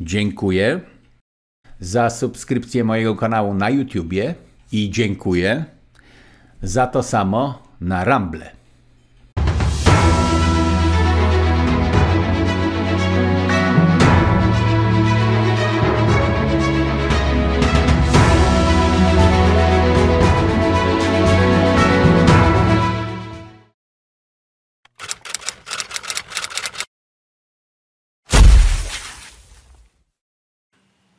Dziękuję za subskrypcję mojego kanału na YouTubie i dziękuję za to samo na Rumble.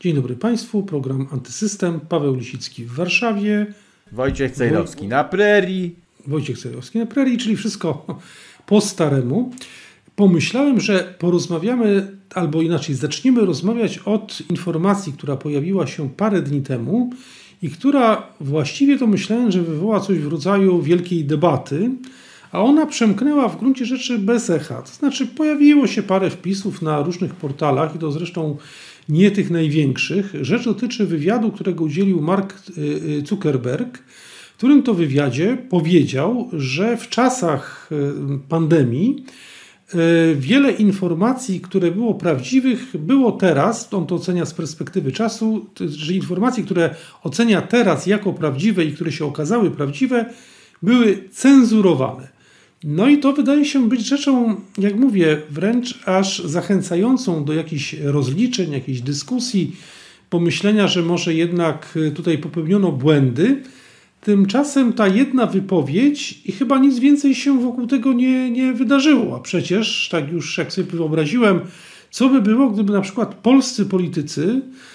Dzień dobry Państwu, program Antysystem, Paweł Lisicki w Warszawie. Wojciech Cejrowski na prerii. Wojciech Cejrowski na prerii, czyli wszystko po staremu. Pomyślałem, że porozmawiamy, albo inaczej, zaczniemy rozmawiać od informacji, która pojawiła się parę dni temu i która właściwie to myślałem, że wywoła coś w rodzaju wielkiej debaty, a ona przemknęła w gruncie rzeczy bez echa. To znaczy, pojawiło się parę wpisów na różnych portalach i to zresztą nie tych największych. Rzecz dotyczy wywiadu, którego udzielił Mark y, y, Zuckerberg, w którym to wywiadzie powiedział, że w czasach y, pandemii wiele informacji, które było prawdziwych, było teraz, on to ocenia z perspektywy czasu, że informacje, które ocenia teraz jako prawdziwe i które się okazały prawdziwe, były cenzurowane. No i to wydaje się być rzeczą, jak mówię, wręcz aż zachęcającą do jakichś rozliczeń, jakiejś dyskusji, pomyślenia, że może jednak tutaj popełniono błędy. Tymczasem ta jedna wypowiedź i chyba nic więcej się wokół tego nie, nie wydarzyło. A przecież, tak już jak sobie wyobraziłem, co by było, gdyby na przykład polscy politycy Y,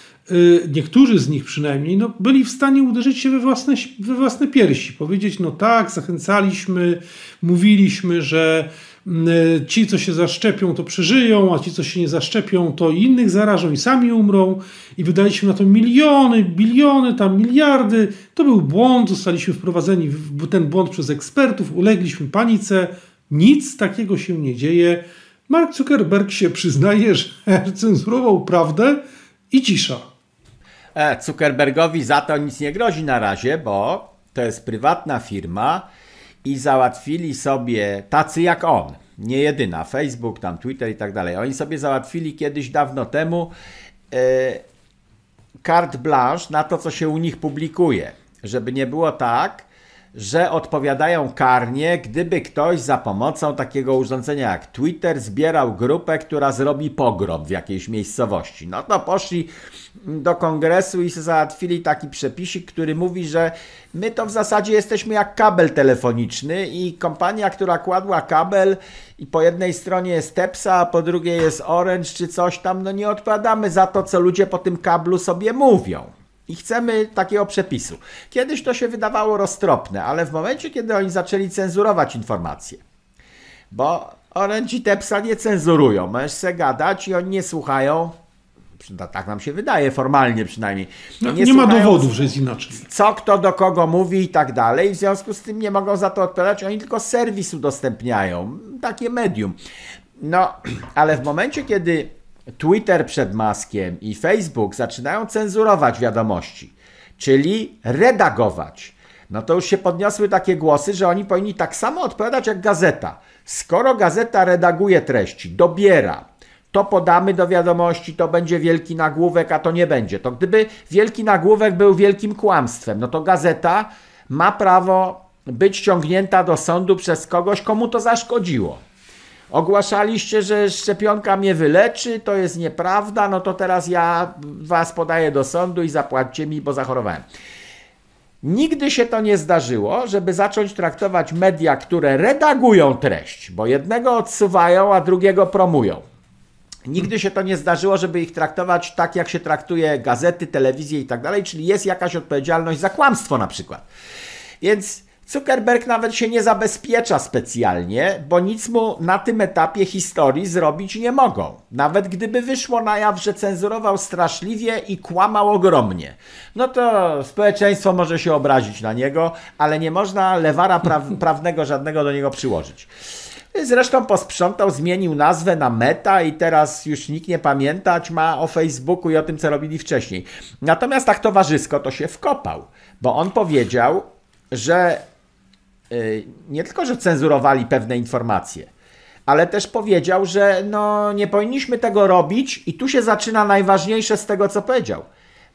niektórzy z nich przynajmniej, no, byli w stanie uderzyć się we własne, we własne piersi. Powiedzieć, no tak, zachęcaliśmy, mówiliśmy, że mm, y, ci, co się zaszczepią, to przeżyją, a ci, co się nie zaszczepią, to innych zarażą i sami umrą. I wydaliśmy na to miliony, biliony, tam miliardy. To był błąd, zostaliśmy wprowadzeni w ten błąd przez ekspertów, ulegliśmy panice. Nic takiego się nie dzieje. Mark Zuckerberg się przyznaje, że cenzurował prawdę i cisza. E, Zuckerbergowi za to nic nie grozi na razie, bo to jest prywatna firma i załatwili sobie tacy jak on, nie jedyna, Facebook, tam Twitter i tak dalej. Oni sobie załatwili kiedyś dawno temu e, carte blanche na to, co się u nich publikuje. Żeby nie było tak, że odpowiadają karnie, gdyby ktoś za pomocą takiego urządzenia jak Twitter zbierał grupę, która zrobi pogrom w jakiejś miejscowości. No to poszli do kongresu i załatwili taki przepisik, który mówi, że my to w zasadzie jesteśmy jak kabel telefoniczny i kompania, która kładła kabel i po jednej stronie jest Tepsa, a po drugiej jest Orange czy coś tam, no nie odpowiadamy za to, co ludzie po tym kablu sobie mówią. I chcemy takiego przepisu. Kiedyś to się wydawało roztropne, ale w momencie, kiedy oni zaczęli cenzurować informacje, bo Orange i Tepsa nie cenzurują, możesz se gadać i oni nie słuchają, tak nam się wydaje, formalnie przynajmniej. No, nie, nie ma dowodów, że jest inaczej. Co kto do kogo mówi i tak dalej. W związku z tym nie mogą za to odpowiadać. Oni tylko serwis udostępniają. Takie medium. No, ale w momencie, kiedy Twitter przed maskiem i Facebook zaczynają cenzurować wiadomości, czyli redagować, no to już się podniosły takie głosy, że oni powinni tak samo odpowiadać jak gazeta. Skoro gazeta redaguje treści, dobiera, to podamy do wiadomości, to będzie wielki nagłówek, a to nie będzie. To gdyby wielki nagłówek był wielkim kłamstwem, no to gazeta ma prawo być ciągnięta do sądu przez kogoś, komu to zaszkodziło. Ogłaszaliście, że szczepionka mnie wyleczy, to jest nieprawda, no to teraz ja was podaję do sądu i zapłaćcie mi, bo zachorowałem. Nigdy się to nie zdarzyło, żeby zacząć traktować media, które redagują treść, bo jednego odsuwają, a drugiego promują. Nigdy się to nie zdarzyło, żeby ich traktować tak, jak się traktuje gazety, telewizję i tak dalej, czyli jest jakaś odpowiedzialność za kłamstwo na przykład. Więc Zuckerberg nawet się nie zabezpiecza specjalnie, bo nic mu na tym etapie historii zrobić nie mogą. Nawet gdyby wyszło na jaw, że cenzurował straszliwie i kłamał ogromnie, no to społeczeństwo może się obrazić na niego, ale nie można lewara pra prawnego żadnego do niego przyłożyć. Zresztą posprzątał, zmienił nazwę na Meta i teraz już nikt nie pamiętać ma o Facebooku i o tym, co robili wcześniej. Natomiast tak towarzysko to się wkopał, bo on powiedział, że nie tylko, że cenzurowali pewne informacje, ale też powiedział, że no, nie powinniśmy tego robić, i tu się zaczyna najważniejsze z tego, co powiedział.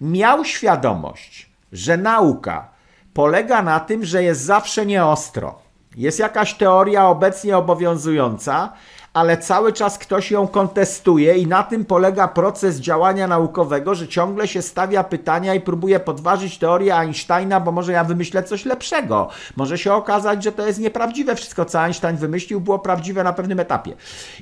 Miał świadomość, że nauka polega na tym, że jest zawsze nieostro. Jest jakaś teoria obecnie obowiązująca, ale cały czas ktoś ją kontestuje i na tym polega proces działania naukowego, że ciągle się stawia pytania i próbuje podważyć teorię Einsteina, bo może ja wymyślę coś lepszego. Może się okazać, że to jest nieprawdziwe. Wszystko, co Einstein wymyślił, było prawdziwe na pewnym etapie.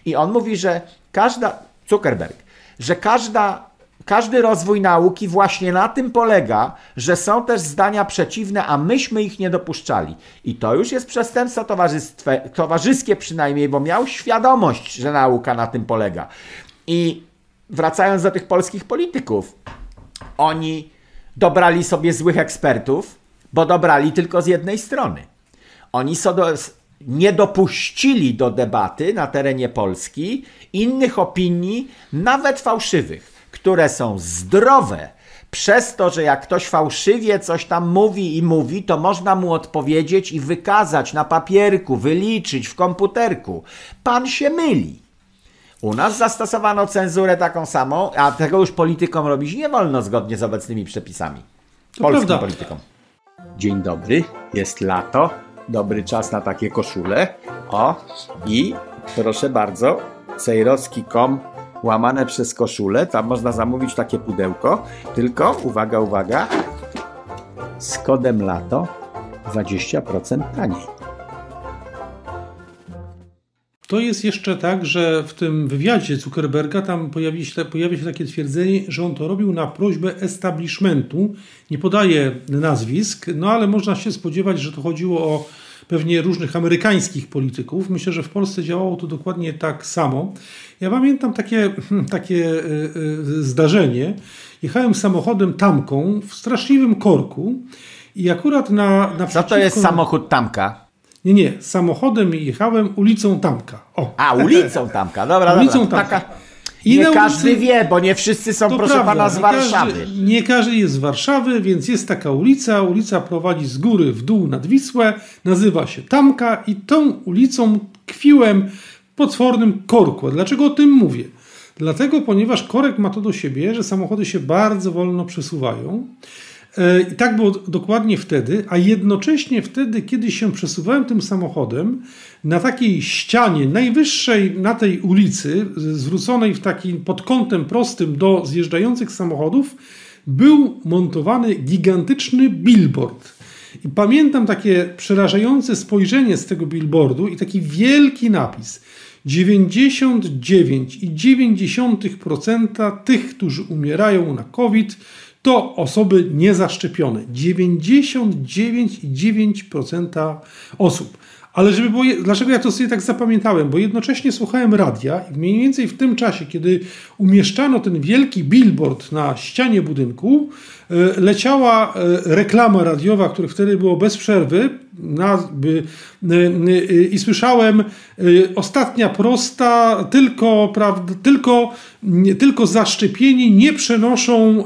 I on mówi, że każda, Zuckerberg, że każda każdy rozwój nauki właśnie na tym polega, że są też zdania przeciwne, a myśmy ich nie dopuszczali. I to już jest przestępstwo towarzyskie przynajmniej, bo miał świadomość, że nauka na tym polega. I wracając do tych polskich polityków, oni dobrali sobie złych ekspertów, bo dobrali tylko z jednej strony. Oni nie dopuścili do debaty na terenie Polski innych opinii, nawet fałszywych które są zdrowe, przez to, że jak ktoś fałszywie coś tam mówi i mówi, to można mu odpowiedzieć i wykazać na papierku, wyliczyć w komputerku. Pan się myli. U nas zastosowano cenzurę taką samą, a tego już politykom robić nie wolno zgodnie z obecnymi przepisami. To Polskim prawda. politykom. Dzień dobry, jest lato, dobry czas na takie koszule. O, i proszę bardzo, sejrowski.com łamane przez koszulę. Tam można zamówić takie pudełko. Tylko, uwaga, uwaga, z kodem LATO 20% taniej. To jest jeszcze tak, że w tym wywiadzie Zuckerberga tam pojawi się, pojawia się takie twierdzenie, że on to robił na prośbę establishmentu. Nie podaje nazwisk, no ale można się spodziewać, że to chodziło o pewnie różnych amerykańskich polityków. Myślę, że w Polsce działało to dokładnie tak samo. Ja pamiętam takie, takie e, e, zdarzenie. Jechałem samochodem tamką w straszliwym korku i akurat na... na Co to jest samochód tamka? Nie, nie. Samochodem jechałem ulicą Tamka. O. A, ulicą Tamka. Dobra, ulicą dobra. Tamka. Taka... I nie każdy ulicy... wie, bo nie wszyscy są, to proszę prawda, pana, z Warszawy. Nie każdy, nie każdy jest z Warszawy, więc jest taka ulica. Ulica prowadzi z góry w dół nad Wisłę. Nazywa się Tamka i tą ulicą kwiłem w potwornym korku. Dlaczego o tym mówię? Dlatego, ponieważ korek ma to do siebie, że samochody się bardzo wolno przesuwają. E, I tak było dokładnie wtedy, a jednocześnie wtedy, kiedy się przesuwałem tym samochodem, na takiej ścianie najwyższej na tej ulicy, zwróconej w takim pod kątem prostym do zjeżdżających samochodów, był montowany gigantyczny billboard. I pamiętam takie przerażające spojrzenie z tego billboardu i taki wielki napis. 99,9% tych, którzy umierają na COVID, to osoby niezaszczepione. 99,9% osób. Ale żeby było, dlaczego ja to sobie tak zapamiętałem? Bo jednocześnie słuchałem radia i mniej więcej w tym czasie, kiedy umieszczano ten wielki billboard na ścianie budynku, e, leciała e, reklama radiowa, która wtedy było bez przerwy, i słyszałem ostatnia prosta, tylko, prawda, tylko, tylko zaszczepieni nie przenoszą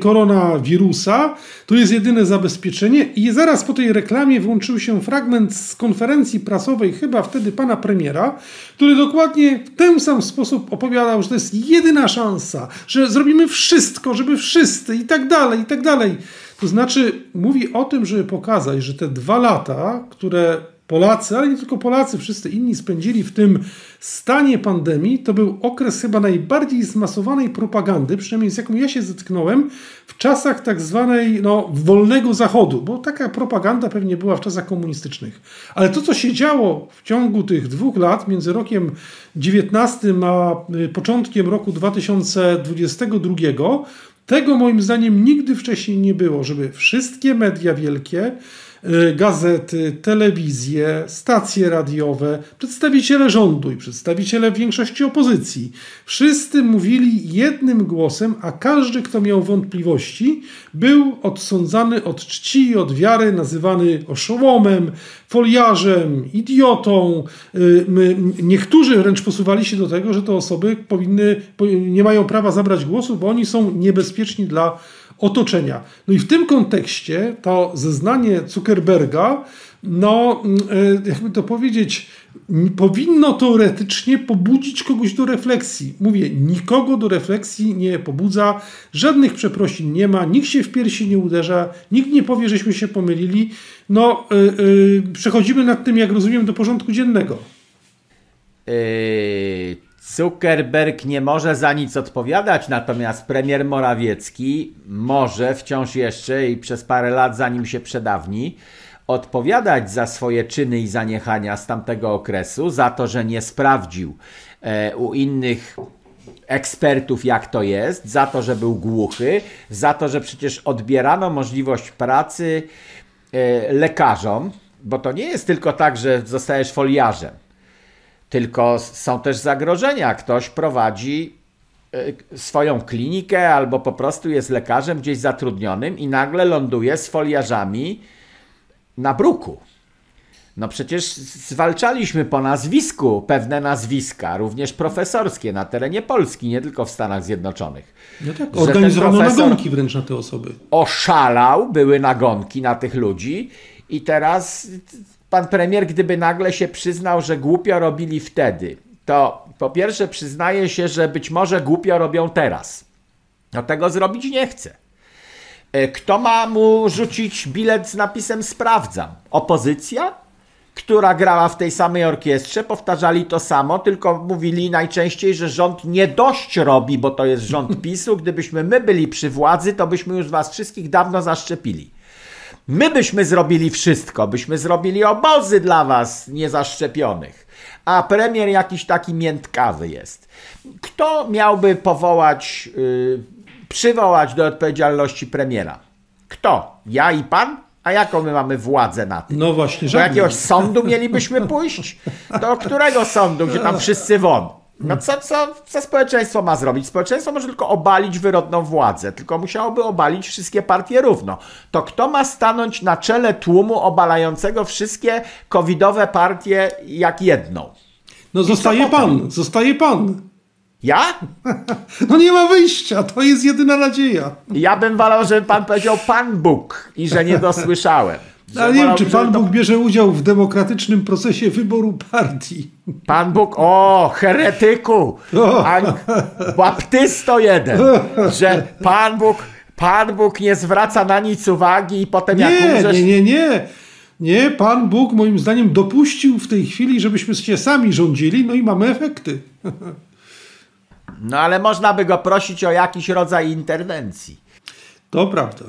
koronawirusa. To jest jedyne zabezpieczenie. I zaraz po tej reklamie włączył się fragment z konferencji prasowej, chyba wtedy pana premiera, który dokładnie w ten sam sposób opowiadał, że to jest jedyna szansa, że zrobimy wszystko, żeby wszyscy i tak dalej, i tak dalej. To znaczy, mówi o tym, żeby pokazać, że te dwa lata, które Polacy, ale nie tylko Polacy, wszyscy inni spędzili w tym stanie pandemii, to był okres chyba najbardziej zmasowanej propagandy, przynajmniej z jaką ja się zetknąłem, w czasach tak zwanej no, wolnego zachodu, bo taka propaganda pewnie była w czasach komunistycznych. Ale to, co się działo w ciągu tych dwóch lat, między rokiem 19 a y, początkiem roku 2022, tego moim zdaniem nigdy wcześniej nie było, żeby wszystkie media wielkie gazety, telewizje, stacje radiowe, przedstawiciele rządu i przedstawiciele większości opozycji. Wszyscy mówili jednym głosem, a każdy, kto miał wątpliwości, był odsądzany od czci i od wiary, nazywany oszołomem, foliarzem, idiotą. Y, niektórzy wręcz posuwali się do tego, że te osoby powinny, nie mają prawa zabrać głosu, bo oni są niebezpieczni dla otoczenia. No i w tym kontekście to zeznanie Zuckerberga no, e, jakby to powiedzieć, powinno teoretycznie pobudzić kogoś do refleksji. Mówię, nikogo do refleksji nie pobudza, żadnych przeprosin nie ma, nikt się w piersi nie uderza, nikt nie powie, żeśmy się pomylili. No, yy, yy, przechodzimy nad tym, jak rozumiem, do porządku dziennego. Yy, Zuckerberg nie może za nic odpowiadać, natomiast premier Morawiecki może wciąż jeszcze i przez parę lat, zanim się przedawni, odpowiadać za swoje czyny i zaniechania z tamtego okresu, za to, że nie sprawdził e, u innych ekspertów, jak to jest, za to, że był głuchy, za to, że przecież odbierano możliwość pracy e, lekarzom, bo to nie jest tylko tak, że zostajesz foliarzem, tylko są też zagrożenia. Ktoś prowadzi e, swoją klinikę albo po prostu jest lekarzem gdzieś zatrudnionym i nagle ląduje z foliarzami na bruku. No przecież zwalczaliśmy po nazwisku pewne nazwiska, również profesorskie na terenie Polski, nie tylko w Stanach Zjednoczonych. No tak, organizowano nagonki wręcz na te osoby. Oszalał, były nagonki na tych ludzi i teraz pan premier, gdyby nagle się przyznał, że głupio robili wtedy, to po pierwsze przyznaje się, że być może głupio robią teraz. No tego zrobić nie chce. E, kto ma mu rzucić bilet z napisem sprawdzam? Opozycja? Która grała w tej samej orkiestrze, powtarzali to samo, tylko mówili najczęściej, że rząd nie dość robi, bo to jest rząd PiSu. Gdybyśmy my byli przy władzy, to byśmy już was wszystkich dawno zaszczepili. My byśmy zrobili wszystko, byśmy zrobili obozy dla was niezaszczepionych. A premier jakiś taki miętkawy jest. Kto miałby powołać yy, przywołać do odpowiedzialności premiera. Kto? Ja i pan? A jaką my mamy władzę na tym? No właśnie, Do jakiegoś sądu mielibyśmy pójść? Do którego sądu, gdzie tam wszyscy won? No co, co, co społeczeństwo ma zrobić? Społeczeństwo może tylko obalić wyrodną władzę, tylko musiałoby obalić wszystkie partie równo. To kto ma stanąć na czele tłumu obalającego wszystkie covidowe partie jak jedną? No zostaje pan, zostaje pan. Ja? No nie ma wyjścia, to jest jedyna nadzieja. Ja bym wolał, żeby pan powiedział Pan Bóg i że nie dosłyszałem. Ale nie wiem, czy Pan Bóg bierze udział w demokratycznym procesie wyboru partii. Pan Bóg, o, heretyku, an, baptysto jeden, że Pan Bóg, Pan Bóg nie zwraca na nic uwagi i potem nie, jak umrzesz... Nie, nie, nie. Nie, Pan Bóg moim zdaniem dopuścił w tej chwili, żebyśmy się sami rządzili, no i mamy efekty. No ale można by go prosić o jakiś rodzaj interwencji. To prawda.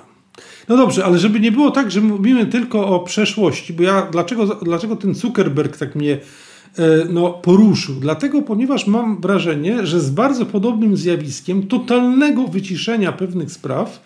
No dobrze, ale żeby nie było tak, że mówimy tylko o przeszłości, bo ja dlaczego, dlaczego ten Zuckerberg tak mnie e, no, poruszył? Dlatego, ponieważ mam wrażenie, że z bardzo podobnym zjawiskiem totalnego wyciszenia pewnych spraw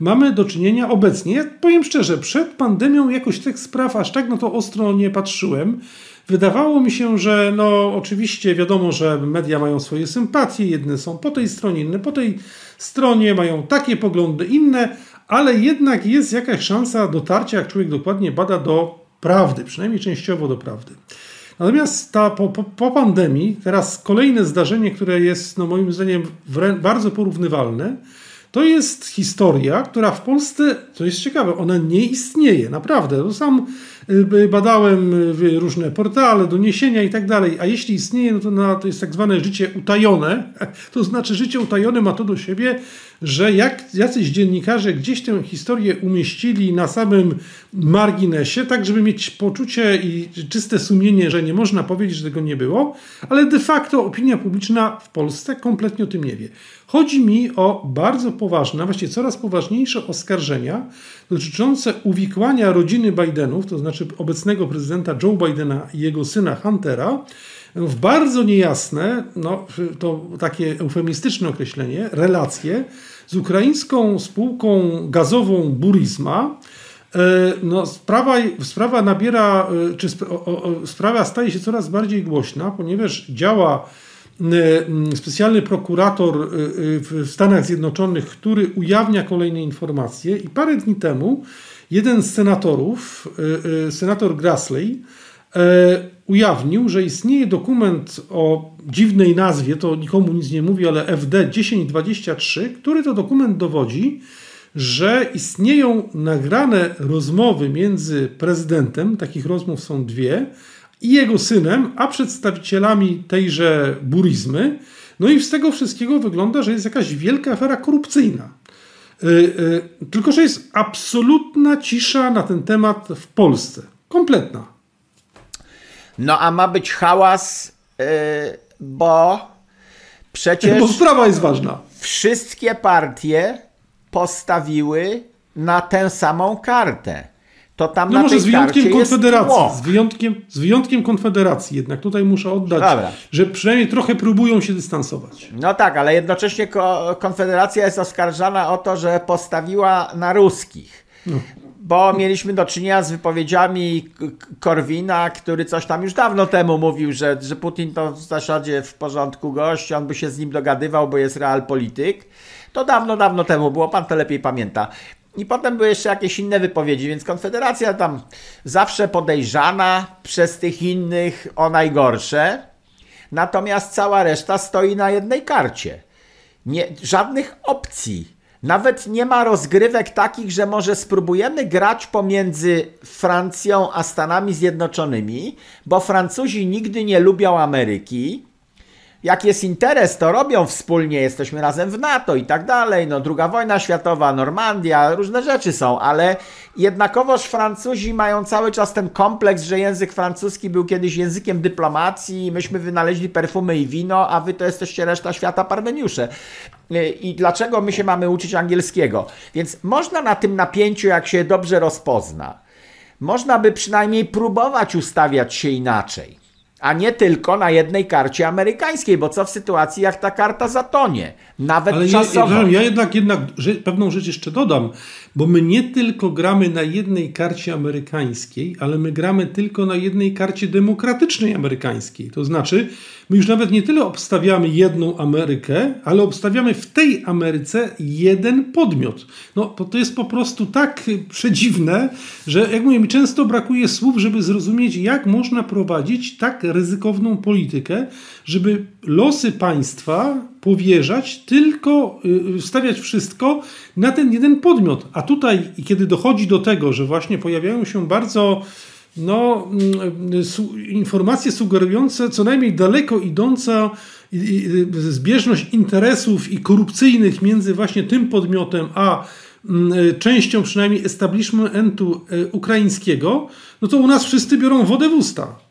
mamy do czynienia obecnie. Ja powiem szczerze, przed pandemią jakoś tych spraw aż tak na to ostro nie patrzyłem. Wydawało mi się, że no oczywiście wiadomo, że media mają swoje sympatie, jedne są po tej stronie, inne po tej stronie, mają takie poglądy, inne, ale jednak jest jakaś szansa dotarcia, jak człowiek dokładnie bada, do prawdy, przynajmniej częściowo do prawdy. Natomiast ta, po, po, po pandemii, teraz kolejne zdarzenie, które jest no moim zdaniem bardzo porównywalne, to jest historia, która w Polsce, to jest ciekawe, ona nie istnieje, naprawdę. Sam y, badałem y, różne portale, doniesienia i tak dalej, a jeśli istnieje, no to, na, to jest tak zwane życie utajone. To znaczy życie utajone ma to do siebie, że jak jacyś dziennikarze gdzieś tę historię umieścili na samym marginesie, tak żeby mieć poczucie i czyste sumienie, że nie można powiedzieć, że tego nie było, ale de facto opinia publiczna w Polsce kompletnie o tym nie wie. Chodzi mi o bardzo poważne, właściwie coraz poważniejsze oskarżenia dotyczące uwikłania rodziny Bidenów, to znaczy obecnego prezydenta Joe Bidena i jego syna Huntera, w bardzo niejasne, no, to takie eufemistyczne określenie, relacje z ukraińską spółką gazową Burisma. E, no, sprawa, sprawa nabiera, e, czy sprawa staje się coraz bardziej głośna, ponieważ działa specjalny prokurator w Stanach Zjednoczonych, który ujawnia kolejne informacje i parę dni temu jeden z senatorów, senator Grassley, ujawnił, że istnieje dokument o dziwnej nazwie, to nikomu nic nie mówi, ale FD 1023, który to dokument dowodzi, że istnieją nagrane rozmowy między prezydentem, takich rozmów są dwie, i jego synem, a przedstawicielami tejże burizmy. No i z tego wszystkiego wygląda, że jest jakaś wielka afera korupcyjna. Yy, yy, tylko, że jest absolutna cisza na ten temat w Polsce. Kompletna. No a ma być hałas, yy, bo przecież. Bo sprawa jest ważna. Wszystkie partie postawiły na tę samą kartę. To tam no na może tej z wyjątkiem Konfederacji. Z wyjątkiem, z wyjątkiem Konfederacji, jednak tutaj muszę oddać, Dobra. że przynajmniej trochę próbują się dystansować. No tak, ale jednocześnie Konfederacja jest oskarżana o to, że postawiła na ruskich. No bo mieliśmy do czynienia z wypowiedziami Korwina, który coś tam już dawno temu mówił, że, że Putin to w zasadzie w porządku gość, on by się z nim dogadywał, bo jest realpolityk. To dawno, dawno temu było, pan to lepiej pamięta. I potem były jeszcze jakieś inne wypowiedzi, więc Konfederacja tam zawsze podejrzana przez tych innych o najgorsze. Natomiast cała reszta stoi na jednej karcie. Nie, żadnych opcji. Nawet nie ma rozgrywek takich, że może spróbujemy grać pomiędzy Francją a Stanami Zjednoczonymi, bo Francuzi nigdy nie lubią Ameryki jak jest interes, to robią wspólnie, jesteśmy razem w NATO i tak dalej. No, druga wojna światowa, Normandia, różne rzeczy są, ale jednakowoż Francuzi mają cały czas ten kompleks, że język francuski był kiedyś językiem dyplomacji, myśmy wynaleźli perfumy i wino, a wy to jesteście reszta świata parweniusze. I dlaczego my się mamy uczyć angielskiego? Więc można na tym napięciu, jak się dobrze rozpozna, można by przynajmniej próbować ustawiać się inaczej a nie tylko na jednej karcie amerykańskiej, bo co w sytuacji, jak ta karta zatonie, nawet Ale czasowo. Ja, ja jednak, jednak pewną rzecz jeszcze dodam, bo my nie tylko gramy na jednej karcie amerykańskiej, ale my gramy tylko na jednej karcie demokratycznej amerykańskiej. To znaczy, my już nawet nie tyle obstawiamy jedną Amerykę, ale obstawiamy w tej Ameryce jeden podmiot. No to, to jest po prostu tak przedziwne, że jak mówię, mi często brakuje słów, żeby zrozumieć, jak można prowadzić tak ryzykowną politykę, żeby losy państwa powierzać, tylko y, stawiać wszystko na ten jeden podmiot. A tutaj, kiedy dochodzi do tego, że właśnie pojawiają się bardzo no, mm, su informacje sugerujące co najmniej daleko idąca zbieżność interesów i korupcyjnych między właśnie tym podmiotem a mm, częścią przynajmniej establishmentu y, ukraińskiego, no to u nas wszyscy biorą wodę w usta.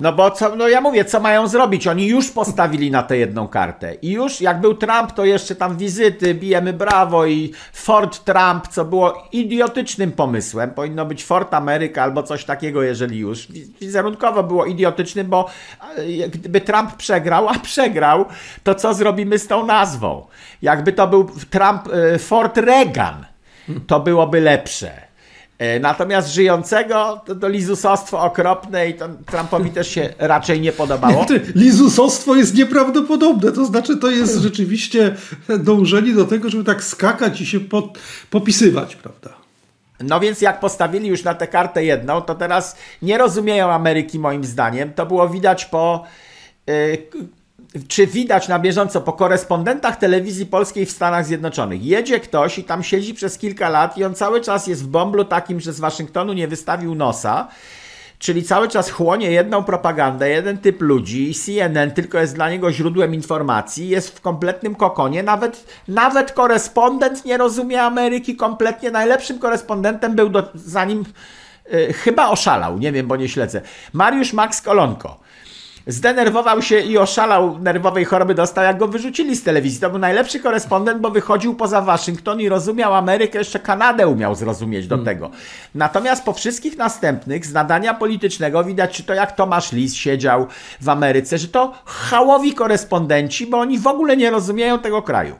No bo co, no ja mówię, co mają zrobić? Oni już postawili na tę jedną kartę. I już jak był Trump, to jeszcze tam wizyty, bijemy brawo i Fort Trump, co było idiotycznym pomysłem. Powinno być Fort America albo coś takiego, jeżeli już. Wizerunkowo było idiotycznym, bo e, gdyby Trump przegrał, a przegrał, to co zrobimy z tą nazwą? Jakby to był Trump, e, Fort Reagan, to byłoby lepsze. E, natomiast żyjącego to, to lizusostwo okropne i to Trumpowi też się raczej nie podobało. Nie, lizusostwo jest nieprawdopodobne, to znaczy to jest rzeczywiście dążenie do tego, żeby tak skakać i się pod, popisywać, prawda? No więc jak postawili już na tę kartę jedną, to teraz nie rozumieją Ameryki moim zdaniem. To było widać po yy, czy widać na bieżąco po korespondentach telewizji polskiej w Stanach Zjednoczonych. Jedzie ktoś i tam siedzi przez kilka lat i on cały czas jest w bomblu takim, że z Waszyngtonu nie wystawił nosa. Czyli cały czas chłonie jedną propagandę, jeden typ ludzi, CNN tylko jest dla niego źródłem informacji, jest w kompletnym kokonie. Nawet, nawet korespondent nie rozumie Ameryki kompletnie. Najlepszym korespondentem był, do, zanim yy, chyba oszalał, nie wiem, bo nie śledzę. Mariusz Max Kolonko zdenerwował się i oszalał, nerwowej choroby dostał, jak go wyrzucili z telewizji. To był najlepszy korespondent, bo wychodził poza Waszyngton i rozumiał Amerykę, jeszcze Kanadę umiał zrozumieć do hmm. tego. Natomiast po wszystkich następnych z nadania politycznego widać, czy to jak Tomasz Lis siedział w Ameryce, że to chałowi korespondenci, bo oni w ogóle nie rozumieją tego kraju.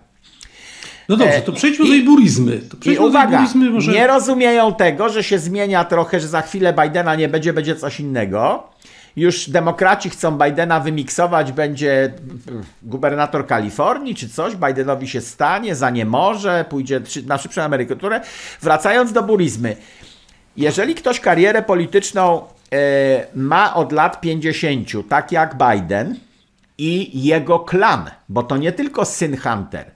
No dobrze, to przejdźmy I, do iburizmy. I uwaga, może... nie rozumieją tego, że się zmienia trochę, że za chwilę Bidena nie będzie, będzie coś innego już demokraci chcą Bidena wymiksować, będzie gubernator Kalifornii czy coś, Bidenowi się stanie, za nie może, pójdzie na szybszą emeryturę. Wracając do burizmy. Jeżeli ktoś karierę polityczną e, ma od lat 50, tak jak Biden i jego klan, bo to nie tylko syn Hunter,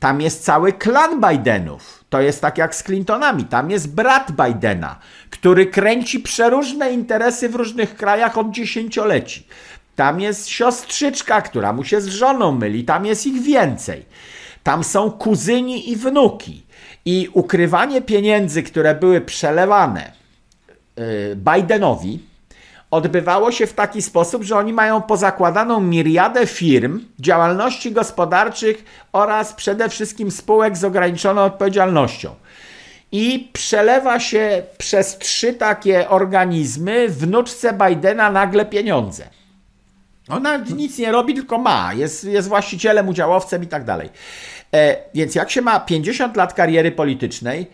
Tam jest cały klan Bidenów. To jest tak jak z Clintonami. Tam jest brat Bidena, który kręci przeróżne interesy w różnych krajach od dziesięcioleci. Tam jest siostrzyczka, która mu się z żoną myli. Tam jest ich więcej. Tam są kuzyni i wnuki. I ukrywanie pieniędzy, które były przelewane yy, Bidenowi, odbywało się w taki sposób, że oni mają pozakładaną miriadę firm, działalności gospodarczych oraz przede wszystkim spółek z ograniczoną odpowiedzialnością. I przelewa się przez trzy takie organizmy wnuczce Bidena nagle pieniądze. Ona nic nie robi, tylko ma. Jest, jest właścicielem, udziałowcem i tak dalej. E, więc jak się ma 50 lat kariery politycznej,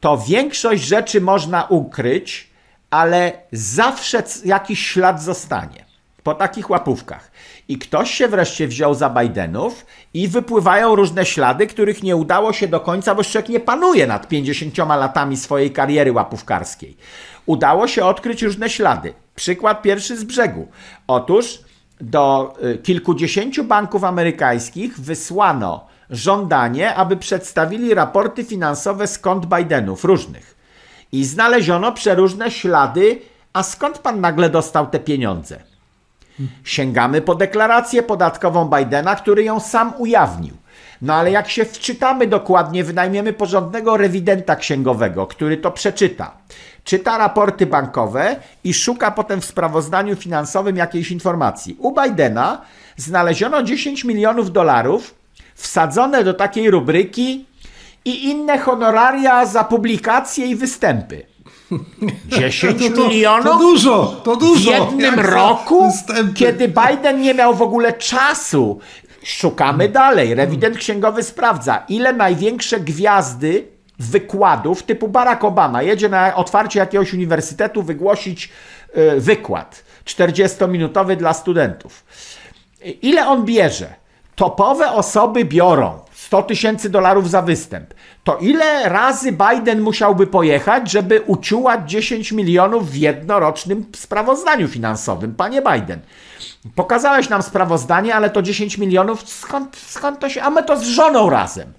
to większość rzeczy można ukryć, ale zawsze jakiś ślad zostanie po takich łapówkach. I ktoś się wreszcie wziął za Bidenów i wypływają różne ślady, których nie udało się do końca, bo człowiek nie panuje nad 50 latami swojej kariery łapówkarskiej. Udało się odkryć różne ślady. Przykład pierwszy z brzegu. Otóż do y, kilkudziesięciu banków amerykańskich wysłano żądanie, aby przedstawili raporty finansowe z kont Bidenów różnych. I znaleziono przeróżne ślady, a skąd pan nagle dostał te pieniądze? Sięgamy po deklarację podatkową Bidena, który ją sam ujawnił. No ale jak się wczytamy dokładnie, wynajmiemy porządnego rewidenta księgowego, który to przeczyta. Czyta raporty bankowe i szuka potem w sprawozdaniu finansowym jakiejś informacji. U Bidena znaleziono 10 milionów dolarów wsadzone do takiej rubryki i inne honoraria za publikacje i występy. 10 to, to, milionów? To dużo, to dużo. W jednym roku, kiedy Biden nie miał w ogóle czasu. Szukamy dalej. Rewident księgowy sprawdza, ile największe gwiazdy wykładów typu Barack Obama jedzie na otwarcie jakiegoś uniwersytetu wygłosić yy, wykład 40-minutowy dla studentów. Ile on bierze? Topowe osoby biorą 100 tysięcy dolarów za występ. To ile razy Biden musiałby pojechać, żeby uciułać 10 milionów w jednorocznym sprawozdaniu finansowym? Panie Biden, pokazałeś nam sprawozdanie, ale to 10 milionów, skąd, skąd to się... A my to z żoną razem.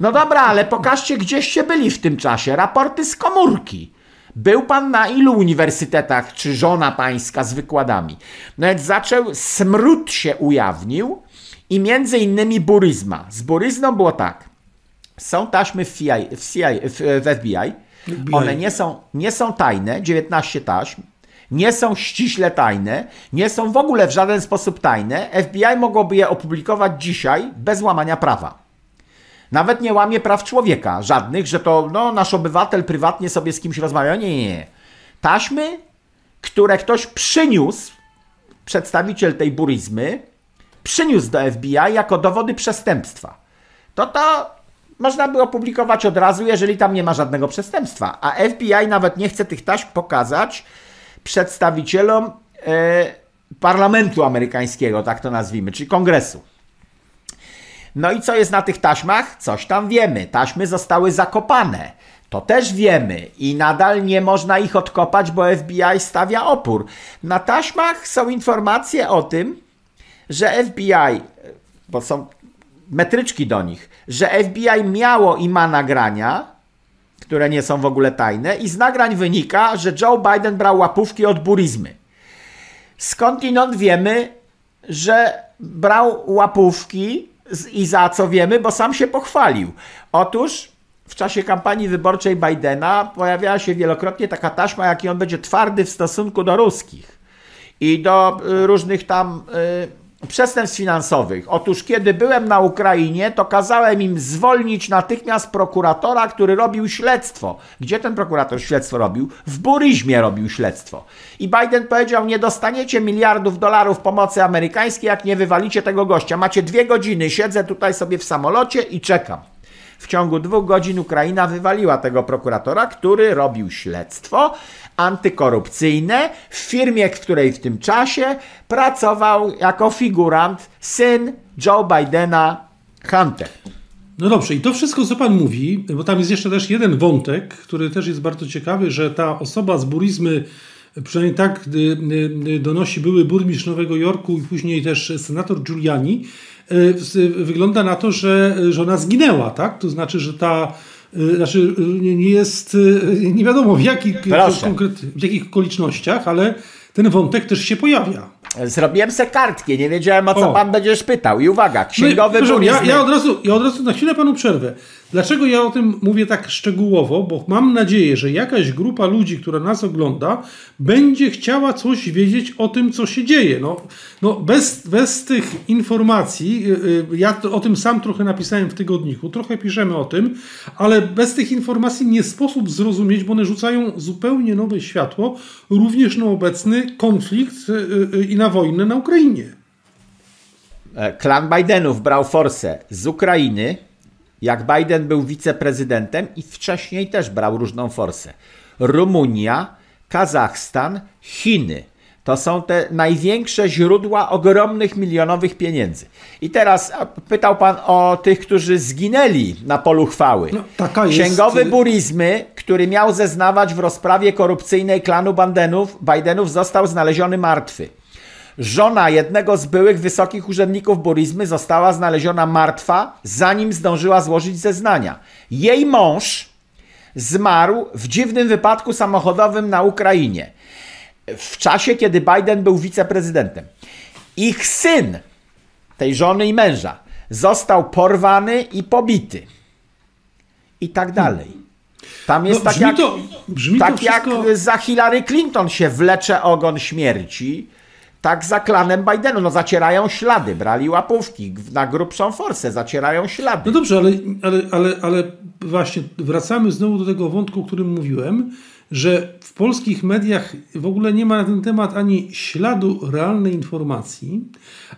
No dobra, ale pokażcie, gdzieście byli w tym czasie. Raporty z komórki. Był pan na ilu uniwersytetach, czy żona pańska z wykładami? Nawet zaczął, smród się ujawnił, i między innymi buryzma. Z buryzną było tak. Są taśmy w, CIA, w, CIA, w, FBI. One nie są, nie są tajne, 19 taśm. Nie są ściśle tajne, nie są w ogóle w żaden sposób tajne. FBI mogłoby je opublikować dzisiaj bez łamania prawa. Nawet nie łamie praw człowieka, żadnych, że to no, nasz obywatel prywatnie sobie z kimś rozmawia. Nie, nie, nie. Taśmy, które ktoś przyniósł, przedstawiciel tej buryzmy, przyniósł do FBI jako dowody przestępstwa. To to można by opublikować od razu, jeżeli tam nie ma żadnego przestępstwa. A FBI nawet nie chce tych taśm pokazać przedstawicielom e, parlamentu amerykańskiego, tak to nazwijmy, czyli kongresu. No i co jest na tych taśmach? Coś tam wiemy. Taśmy zostały zakopane. To też wiemy i nadal nie można ich odkopać, bo FBI stawia opór. Na taśmach są informacje o tym, że FBI, bo są metryczki do nich, że FBI miało i ma nagrania, które nie są w ogóle tajne, i z nagrań wynika, że Joe Biden brał łapówki od burizmy. Skądinąd wiemy, że brał łapówki i za co wiemy, bo sam się pochwalił. Otóż w czasie kampanii wyborczej Bidena pojawiała się wielokrotnie taka taśma, jaki on będzie twardy w stosunku do ruskich i do y, różnych tam. Y, przestępstw finansowych. Otóż kiedy byłem na Ukrainie, to kazałem im zwolnić natychmiast prokuratora, który robił śledztwo. Gdzie ten prokurator śledztwo robił? W Buryźmie robił śledztwo. I Biden powiedział, nie dostaniecie miliardów dolarów pomocy amerykańskiej, jak nie wywalicie tego gościa. Macie dwie godziny, siedzę tutaj sobie w samolocie i czekam. W ciągu dwóch godzin Ukraina wywaliła tego prokuratora, który robił śledztwo antykorupcyjne w firmie, w której w tym czasie pracował jako figurant syn Joe Bidena Hunter. No dobrze, i to wszystko, co Pan mówi, bo tam jest jeszcze też jeden wątek, który też jest bardzo ciekawy, że ta osoba z burizmy, przynajmniej tak donosi były burmistrz Nowego Jorku i później też senator Giuliani, wygląda na to, że żona zginęła, tak? To znaczy, że ta znaczy nie jest, nie wiadomo w jakich, w jakich okolicznościach, ale ten wątek też się pojawia. Zrobiłem se kartkę, nie wiedziałem o co o. pan będziesz pytał. I uwaga, no księgowy no, ja, ja, od razu, ja od razu na chwilę panu przerwę. Dlaczego ja o tym mówię tak szczegółowo? Bo mam nadzieję, że jakaś grupa ludzi, która nas ogląda, będzie chciała coś wiedzieć o tym, co się dzieje. No, no bez, bez tych informacji, y, y, ja o tym sam trochę napisałem w tygodniku, trochę piszemy o tym, ale bez tych informacji nie sposób zrozumieć, bo one rzucają zupełnie nowe światło również na obecny konflikt y, i na wojnę na Ukrainie. E, klan Bidenów brał forsę z Ukrainy, jak Biden był wiceprezydentem i wcześniej też brał różną forsę. Rumunia, Kazachstan, Chiny. To są te największe źródła ogromnych milionowych pieniędzy. I teraz pytał pan o tych, którzy zginęli na polu chwały. No, taka Księgowy jest... Burizmy, który miał zeznawać w rozprawie korupcyjnej klanu Bandenów, Bidenów, został znaleziony martwy. Żona jednego z byłych wysokich urzędników burizmy została znaleziona martwa, zanim zdążyła złożyć zeznania. Jej mąż zmarł w dziwnym wypadku samochodowym na Ukrainie w czasie, kiedy Biden był wiceprezydentem. Ich syn, tej żony i męża, został porwany i pobity. I tak dalej. Tam jest no, tak, jak, to, tak wszystko... jak za Hillary Clinton się wlecze ogon śmierci tak za klanem Bidenu, no zacierają ślady, brali łapówki na grubszą forsę, zacierają ślady. No dobrze, ale, ale, ale, ale właśnie wracamy znowu do tego wątku, o którym mówiłem, że w polskich mediach w ogóle nie ma na ten temat ani śladu realnej informacji,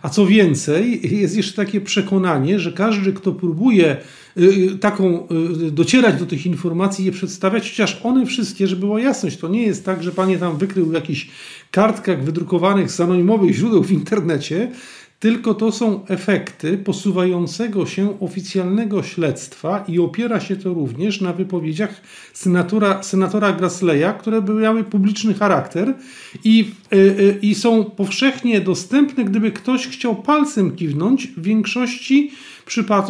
a co więcej, jest jeszcze takie przekonanie, że każdy, kto próbuje y, y, taką y, docierać do tych informacji je przedstawiać, chociaż one wszystkie, żeby była jasność, to nie jest tak, że pan je tam wykrył w jakichś kartkach wydrukowanych z anonimowych źródeł w internecie, tylko to są efekty posuwającego się oficjalnego śledztwa i opiera się to również na wypowiedziach senatora, senatora Grasleya, które miały publiczny charakter i, yy, i są powszechnie dostępne, gdyby ktoś chciał palcem kiwnąć w większości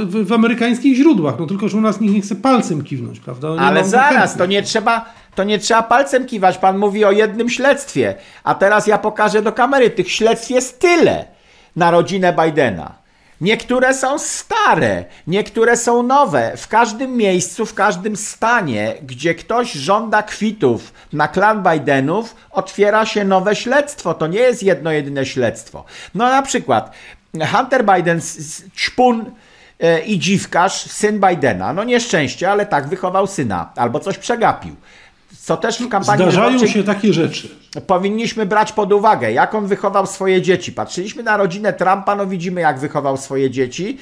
w, w amerykańskich źródłach. No tylko, że u nas nikt nie chce palcem kiwnąć, prawda? Nie Ale zaraz, to nie trzeba to nie trzeba palcem kiwać. Pan mówi o jednym śledztwie. A teraz ja pokażę do kamery. Tych śledztw jest tyle na rodzinę Bidena. Niektóre są stare, niektóre są nowe. W każdym miejscu, w każdym stanie, gdzie ktoś żąda kwitów na klan Bidenów, otwiera się nowe śledztwo. To nie jest jedno jedyne śledztwo. No na przykład Hunter Biden, e, i dziwkarz, syn Bidena. No nieszczęście, ale tak wychował syna. Albo coś przegapił. Co też w kampanii Zdarzają się takie rzeczy. Powinniśmy brać pod uwagę, jak on wychował swoje dzieci. Patrzyliśmy na rodzinę Trumpa, no widzimy, jak wychował swoje dzieci.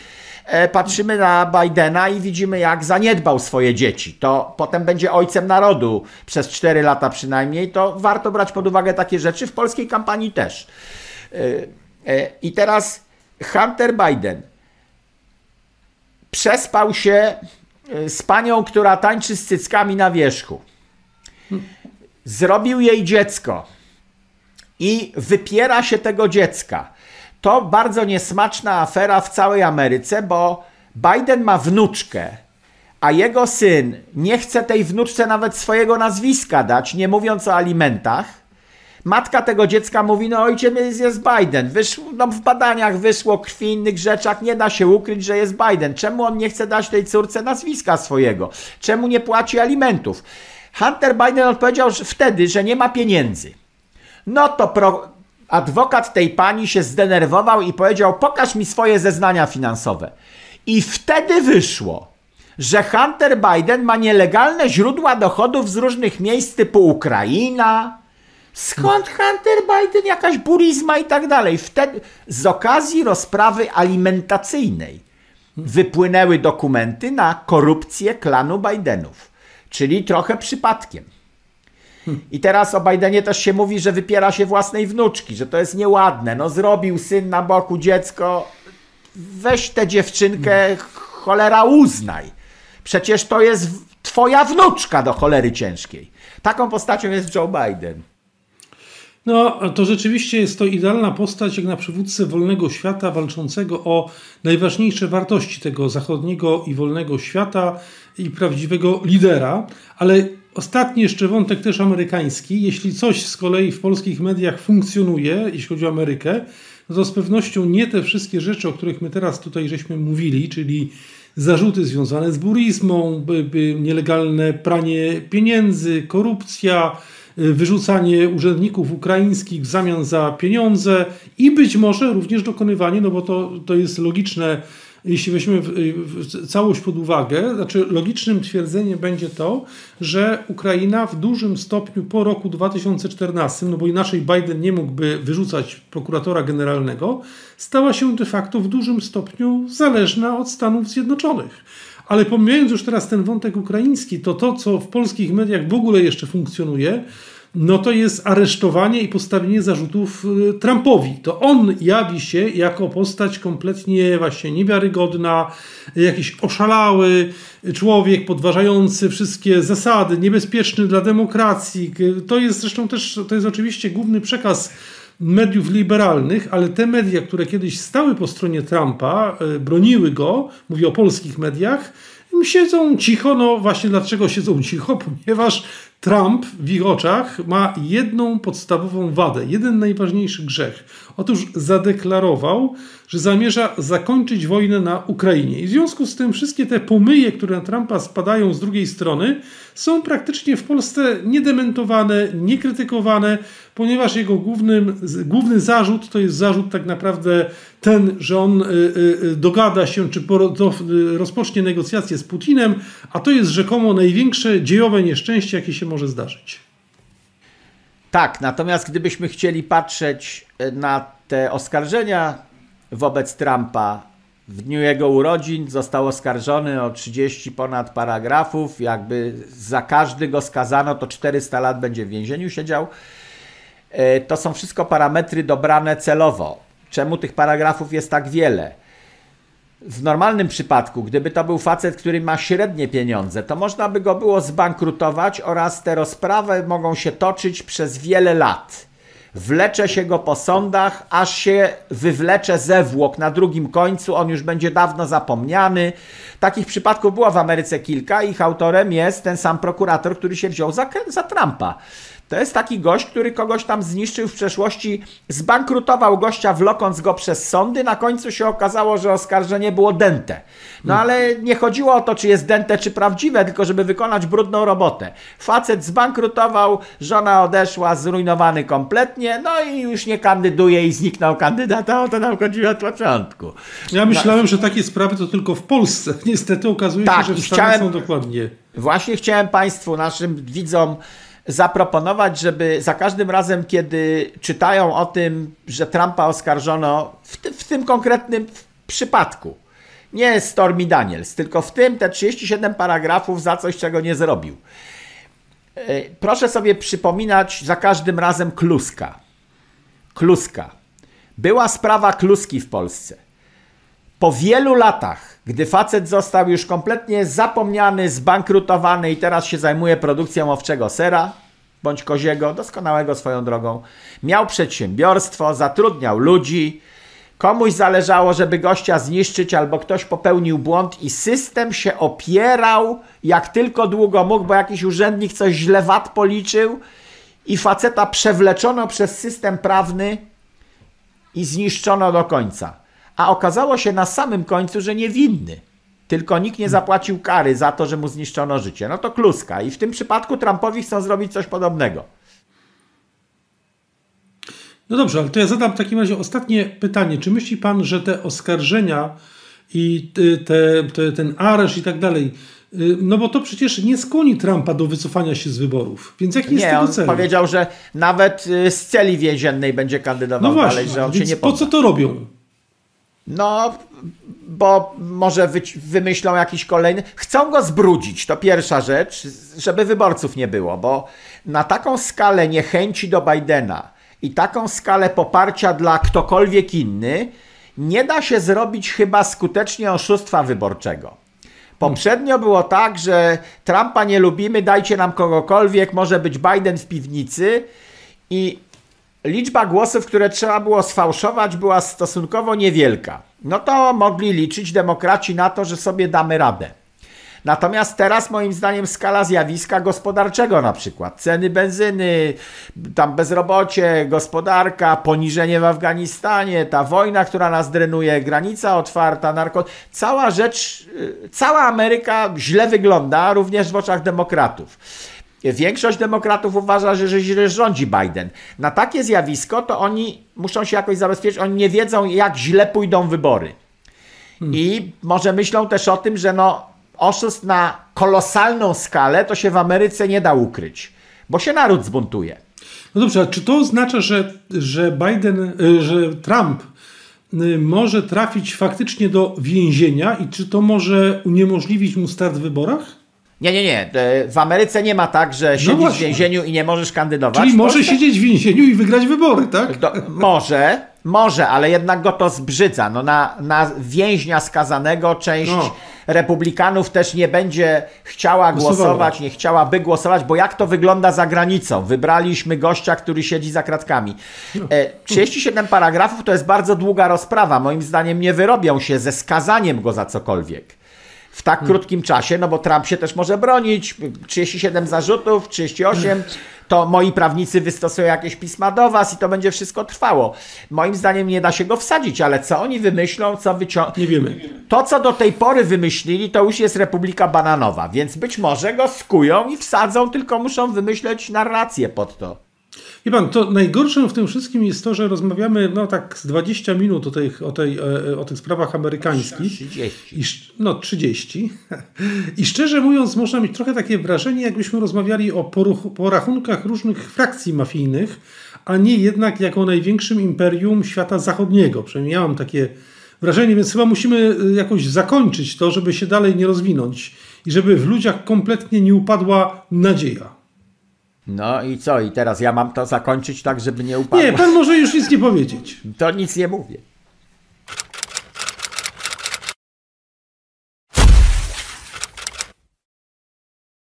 E, patrzymy na Bidena i widzimy, jak zaniedbał swoje dzieci. To potem będzie ojcem narodu przez 4 lata przynajmniej. To warto brać pod uwagę takie rzeczy. W polskiej kampanii też. E, e, I teraz Hunter Biden przespał się z panią, która tańczy z cyckami na wierzchu zrobił jej dziecko i wypiera się tego dziecka. To bardzo niesmaczna afera w całej Ameryce, bo Biden ma wnuczkę, a jego syn nie chce tej wnuczce nawet swojego nazwiska dać, nie mówiąc o alimentach. Matka tego dziecka mówi, no ojciec jest Biden. Wyszło, no w badaniach wyszło krwi, innych rzeczach, nie da się ukryć, że jest Biden. Czemu on nie chce dać tej córce nazwiska swojego? Czemu nie płaci alimentów? Hunter Biden odpowiedział że wtedy, że nie ma pieniędzy. No to pro... adwokat tej pani się zdenerwował i powiedział: Pokaż mi swoje zeznania finansowe. I wtedy wyszło, że Hunter Biden ma nielegalne źródła dochodów z różnych miejsc typu Ukraina. Skąd Hunter Biden, jakaś burizma i tak dalej? Wtedy z okazji rozprawy alimentacyjnej wypłynęły dokumenty na korupcję klanu Bidenów czyli trochę przypadkiem. I teraz o Bidenie też się mówi, że wypiera się własnej wnuczki, że to jest nieładne. No zrobił syn na boku dziecko, weź tę dziewczynkę, cholera uznaj. Przecież to jest twoja wnuczka do cholery ciężkiej. Taką postacią jest Joe Biden. No, to rzeczywiście jest to idealna postać jak na przywódcę wolnego świata walczącego o najważniejsze wartości tego zachodniego i wolnego świata i prawdziwego lidera, ale ostatni jeszcze wątek też amerykański. Jeśli coś z kolei w polskich mediach funkcjonuje, jeśli chodzi o Amerykę, no to z pewnością nie te wszystkie rzeczy, o których my teraz tutaj żeśmy mówili, czyli zarzuty związane z burizmą, nielegalne pranie pieniędzy, korupcja, wyrzucanie urzędników ukraińskich w zamian za pieniądze i być może również dokonywanie, no bo to, to jest logiczne jeśli weźmiemy całość pod uwagę, znaczy logicznym twierdzeniem będzie to, że Ukraina w dużym stopniu po roku 2014, no bo inaczej Biden nie mógłby wyrzucać prokuratora generalnego, stała się de facto w dużym stopniu zależna od Stanów Zjednoczonych. Ale pomijając już teraz ten wątek ukraiński, to to, co w polskich mediach w ogóle jeszcze funkcjonuje, no to jest aresztowanie i postawienie zarzutów y, Trumpowi. To on jawi się jako postać kompletnie właśnie niewiarygodna, jakiś oszalały człowiek podważający wszystkie zasady, niebezpieczny dla demokracji. To jest zresztą też, to jest oczywiście główny przekaz mediów liberalnych, ale te media, które kiedyś stały po stronie Trumpa, y, broniły go, mówię o polskich mediach, siedzą cicho. No właśnie dlaczego siedzą cicho? Ponieważ Trump w ich oczach ma jedną podstawową wadę, jeden najważniejszy grzech. Otóż zadeklarował, że zamierza zakończyć wojnę na Ukrainie. I w związku z tym wszystkie te pomyje, które na Trumpa spadają z drugiej strony, są praktycznie w Polsce niedementowane, niekrytykowane, ponieważ jego głównym, główny zarzut to jest zarzut tak naprawdę ten, że on y, y, y, dogada się, czy rozpocznie negocjacje z Putinem, a to jest rzekomo największe dziejowe nieszczęście, jakie się może zdarzyć. Tak, natomiast gdybyśmy chcieli patrzeć na te oskarżenia wobec Trumpa w dniu jego urodzin został oskarżony o 30 ponad paragrafów. Jakby za każdy go skazano, to 400 lat będzie w więzieniu siedział. E, to są wszystko parametry dobrane celowo. Czemu tych paragrafów jest tak wiele? W normalnym przypadku, gdyby to był facet, który ma średnie pieniądze, to można by go było zbankrutować oraz te rozprawy mogą się toczyć przez wiele lat. Wlecze się go po sądach, aż się wywlecze zewłok na drugim końcu, on już będzie dawno zapomniany. Takich przypadków było w Ameryce kilka, ich autorem jest ten sam prokurator, który się wziął za, za Trumpa. To jest taki gość, który kogoś tam zniszczył w przeszłości, zbankrutował gościa, wlokąc go przez sądy. Na końcu się okazało, że oskarżenie było dente. No hmm. ale nie chodziło o to, czy jest dente, czy prawdziwe, tylko żeby wykonać brudną robotę. Facet zbankrutował, żona odeszła, zrujnowany kompletnie, no i już nie kandyduje i zniknął kandydata. O to nam chodziło od początku. Ja myślałem, no. że takie sprawy to tylko w Polsce. Niestety okazuje się, tak, że w Stanach chciałem, są dokładnie. Właśnie chciałem Państwu, naszym widzom, zaproponować, żeby za każdym razem, kiedy czytają o tym, że Trumpa oskarżono w, ty, w tym konkretnym przypadku, nie Stormy Daniels, tylko w tym te 37 paragrafów za coś, czego nie zrobił. E, proszę sobie przypominać za każdym razem Kluska. Kluska. Była sprawa Kluski w Polsce. Po wielu latach, gdy facet został już kompletnie zapomniany, zbankrutowany i teraz się zajmuje produkcją owczego sera, bądź koziego, doskonałego swoją drogą, miał przedsiębiorstwo, zatrudniał ludzi, komuś zależało, żeby gościa zniszczyć, albo ktoś popełnił błąd i system się opierał jak tylko długo mógł, bo jakiś urzędnik coś źle wad policzył i faceta przewleczono przez system prawny i zniszczono do końca a okazało się na samym końcu, że niewinny. Tylko nikt nie zapłacił kary za to, że mu zniszczono życie. No to kluska. I w tym przypadku Trumpowi chcą zrobić coś podobnego. No dobrze, ale to ja zadam w takim razie ostatnie pytanie. Czy myśli pan, że te oskarżenia i te, te, ten areszt i tak dalej, y, no bo to przecież nie skłoni Trumpa do wycofania się z wyborów. Więc jaki jest nie, tego on cel? powiedział, że nawet y, z celi więziennej będzie kandydował no właśnie, dalej, że on się nie po co to robią? No, bo może wy, wymyślą jakiś kolejny. Chcą go zbrudzić, to pierwsza rzecz, żeby wyborców nie było, bo na taką skalę niechęci do Bidena i taką skalę poparcia dla ktokolwiek inny nie da się zrobić chyba skutecznie oszustwa wyborczego. Poprzednio było tak, że Trumpa nie lubimy, dajcie nam kogokolwiek, może być Biden w piwnicy i liczba głosów, które trzeba było sfałszować, była stosunkowo niewielka. No to mogli liczyć demokraci na to, że sobie damy radę. Natomiast teraz moim zdaniem skala zjawiska gospodarczego na przykład, ceny benzyny, tam bezrobocie, gospodarka, poniżenie w Afganistanie, ta wojna, która nas drenuje, granica otwarta, narko... Cała rzecz, y, cała Ameryka źle wygląda, również w oczach demokratów. Większość demokratów uważa, że, że źle rządzi Biden. Na takie zjawisko to oni muszą się jakoś zabezpieczyć, oni nie wiedzą, jak źle pójdą wybory. Hmm. I może myślą też o tym, że no, oszustw na kolosalną skalę to się w Ameryce nie da ukryć, bo się naród zbuntuje. No dobrze, a czy to oznacza, że, że Biden, y, że Trump y, może trafić faktycznie do więzienia i czy to może uniemożliwić mu start w wyborach? Nie, nie, nie. E, w Ameryce nie ma tak, że no siedzisz no w więzieniu i nie możesz kandydować. Czyli może siedzieć w więzieniu i wygrać wybory, tak? Do, może, może, ale jednak go to zbrzydza. No na, na więźnia skazanego część no. republikanów też nie będzie chciała głosować, nie chciałaby głosować, bo jak to wygląda za granicą? Wybraliśmy gościa, który siedzi za kratkami. E, 37 paragrafów to jest bardzo długa rozprawa. Moim zdaniem nie wyrobią się ze skazaniem go za cokolwiek w tak hmm. krótkim czasie, no bo Trump się też może bronić, 37 zarzutów, 38, to moi prawnicy wystosują jakieś pisma do was i to będzie wszystko trwało. Moim zdaniem nie da się go wsadzić, ale co oni wymyślą, co wyciągną... Nie wiemy. To, co do tej pory wymyślili, to już jest Republika Bananowa, więc być może go skują i wsadzą, tylko muszą wymyśleć narrację pod to. Wie pan, to najgorsze w tym wszystkim jest to, że rozmawiamy no tak z 20 minut o, tych, o, tej, e, o tych sprawach amerykańskich. 30. I, no 30. I szczerze mówiąc można mieć trochę takie wrażenie, jakbyśmy rozmawiali o poruch, porachunkach różnych frakcji mafijnych, a nie jednak jako największym imperium świata zachodniego. Przynajmniej ja mam takie wrażenie, więc chyba musimy e, jakoś zakończyć to, żeby się dalej nie rozwinąć i żeby w ludziach kompletnie nie upadła nadzieja. No i co? I teraz ja mam to zakończyć tak, żeby nie upadło? Nie, pan może już nic nie powiedzieć. To nic nie mówię.